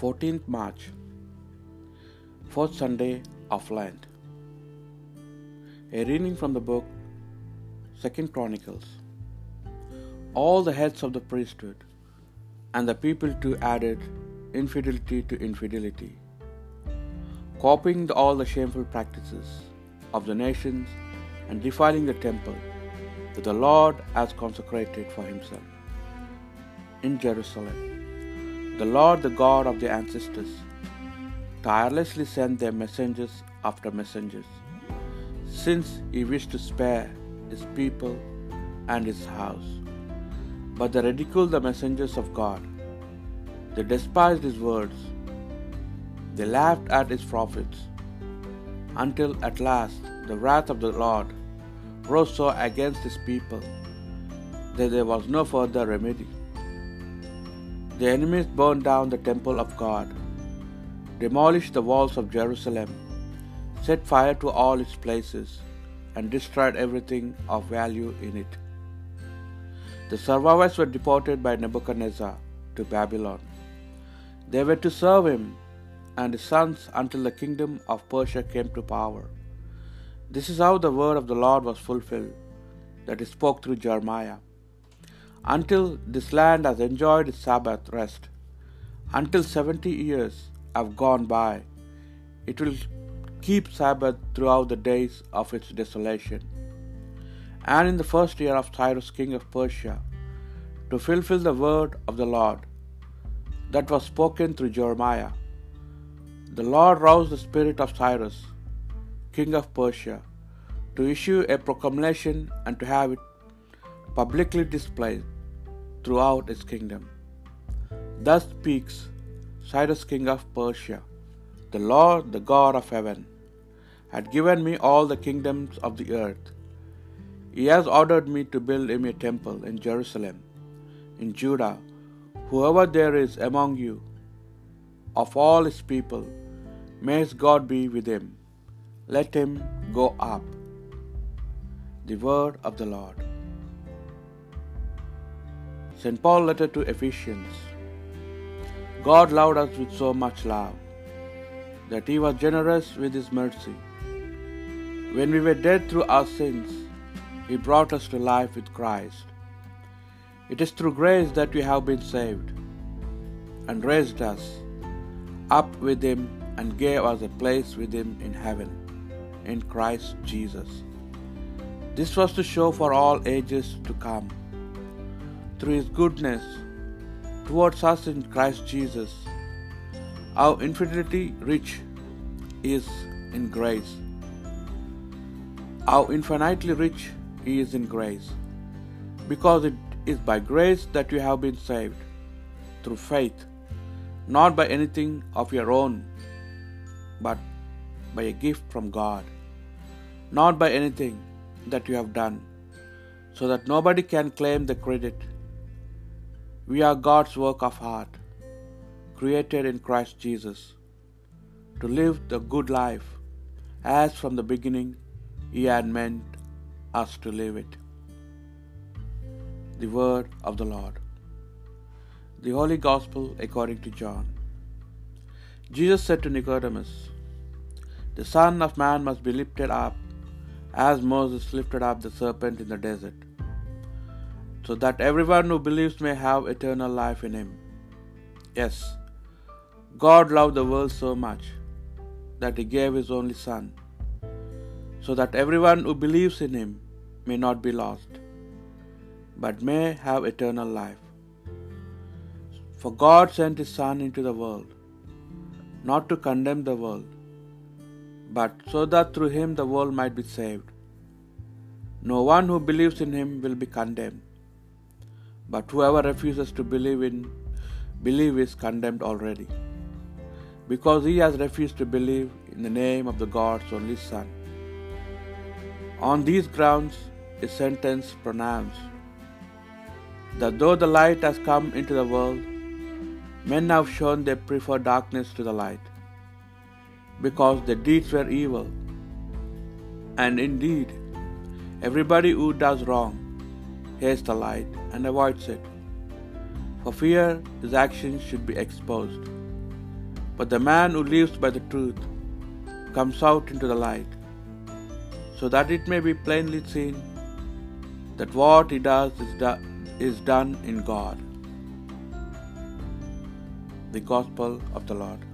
14th March, fourth Sunday of Lent. A reading from the book Second Chronicles. All the heads of the priesthood and the people too added infidelity to infidelity, copying all the shameful practices of the nations and defiling the temple that the Lord has consecrated for himself in Jerusalem. The Lord, the God of their ancestors, tirelessly sent their messengers after messengers, since he wished to spare his people and his house. But they ridiculed the messengers of God. They despised his words. They laughed at his prophets, until at last the wrath of the Lord rose so against his people that there was no further remedy. The enemies burned down the temple of God, demolished the walls of Jerusalem, set fire to all its places, and destroyed everything of value in it. The survivors were deported by Nebuchadnezzar to Babylon. They were to serve him and his sons until the kingdom of Persia came to power. This is how the word of the Lord was fulfilled that he spoke through Jeremiah. Until this land has enjoyed its Sabbath rest, until seventy years have gone by, it will keep Sabbath throughout the days of its desolation. And in the first year of Cyrus king of Persia, to fulfill the word of the Lord that was spoken through Jeremiah, the Lord roused the spirit of Cyrus, king of Persia, to issue a proclamation and to have it publicly displayed throughout his kingdom. Thus speaks Cyrus, king of Persia The Lord, the God of heaven, had given me all the kingdoms of the earth. He has ordered me to build him a temple in Jerusalem, in Judah. Whoever there is among you, of all his people, may his God be with him. Let him go up. The word of the Lord. St. Paul letter to Ephesians. God loved us with so much love that he was generous with his mercy. When we were dead through our sins, he brought us to life with Christ. It is through grace that we have been saved, and raised us up with him and gave us a place with him in heaven, in Christ Jesus. This was to show for all ages to come, through his goodness towards us in Christ Jesus, how infinitely rich is in grace, how infinitely rich he is in grace, because it is by grace that you have been saved, through faith, not by anything of your own, but by a gift from God, not by anything that you have done, so that nobody can claim the credit. We are God's work of art, created in Christ Jesus, to live the good life as from the beginning He had meant us to live it. The Word of the Lord. The Holy Gospel according to John. Jesus said to Nicodemus, The Son of Man must be lifted up as Moses lifted up the serpent in the desert, so that everyone who believes may have eternal life in him. Yes, God loved the world so much that he gave his only Son, so that everyone who believes in him may not be lost, but may have eternal life. For God sent his Son into the world, not to condemn the world, but so that through him the world might be saved. No one who believes in him will be condemned, but whoever refuses to believe in believe is condemned already, because he has refused to believe in the name of the God's only Son. On these grounds is sentence pronounced that though the light has come into the world, men have shown they prefer darkness to the light because their deeds were evil. And indeed, everybody who does wrong hates the light and avoids it, for fear his actions should be exposed. But the man who lives by the truth comes out into the light, so that it may be plainly seen that what he does is, do- is done in God. The Gospel of the Lord.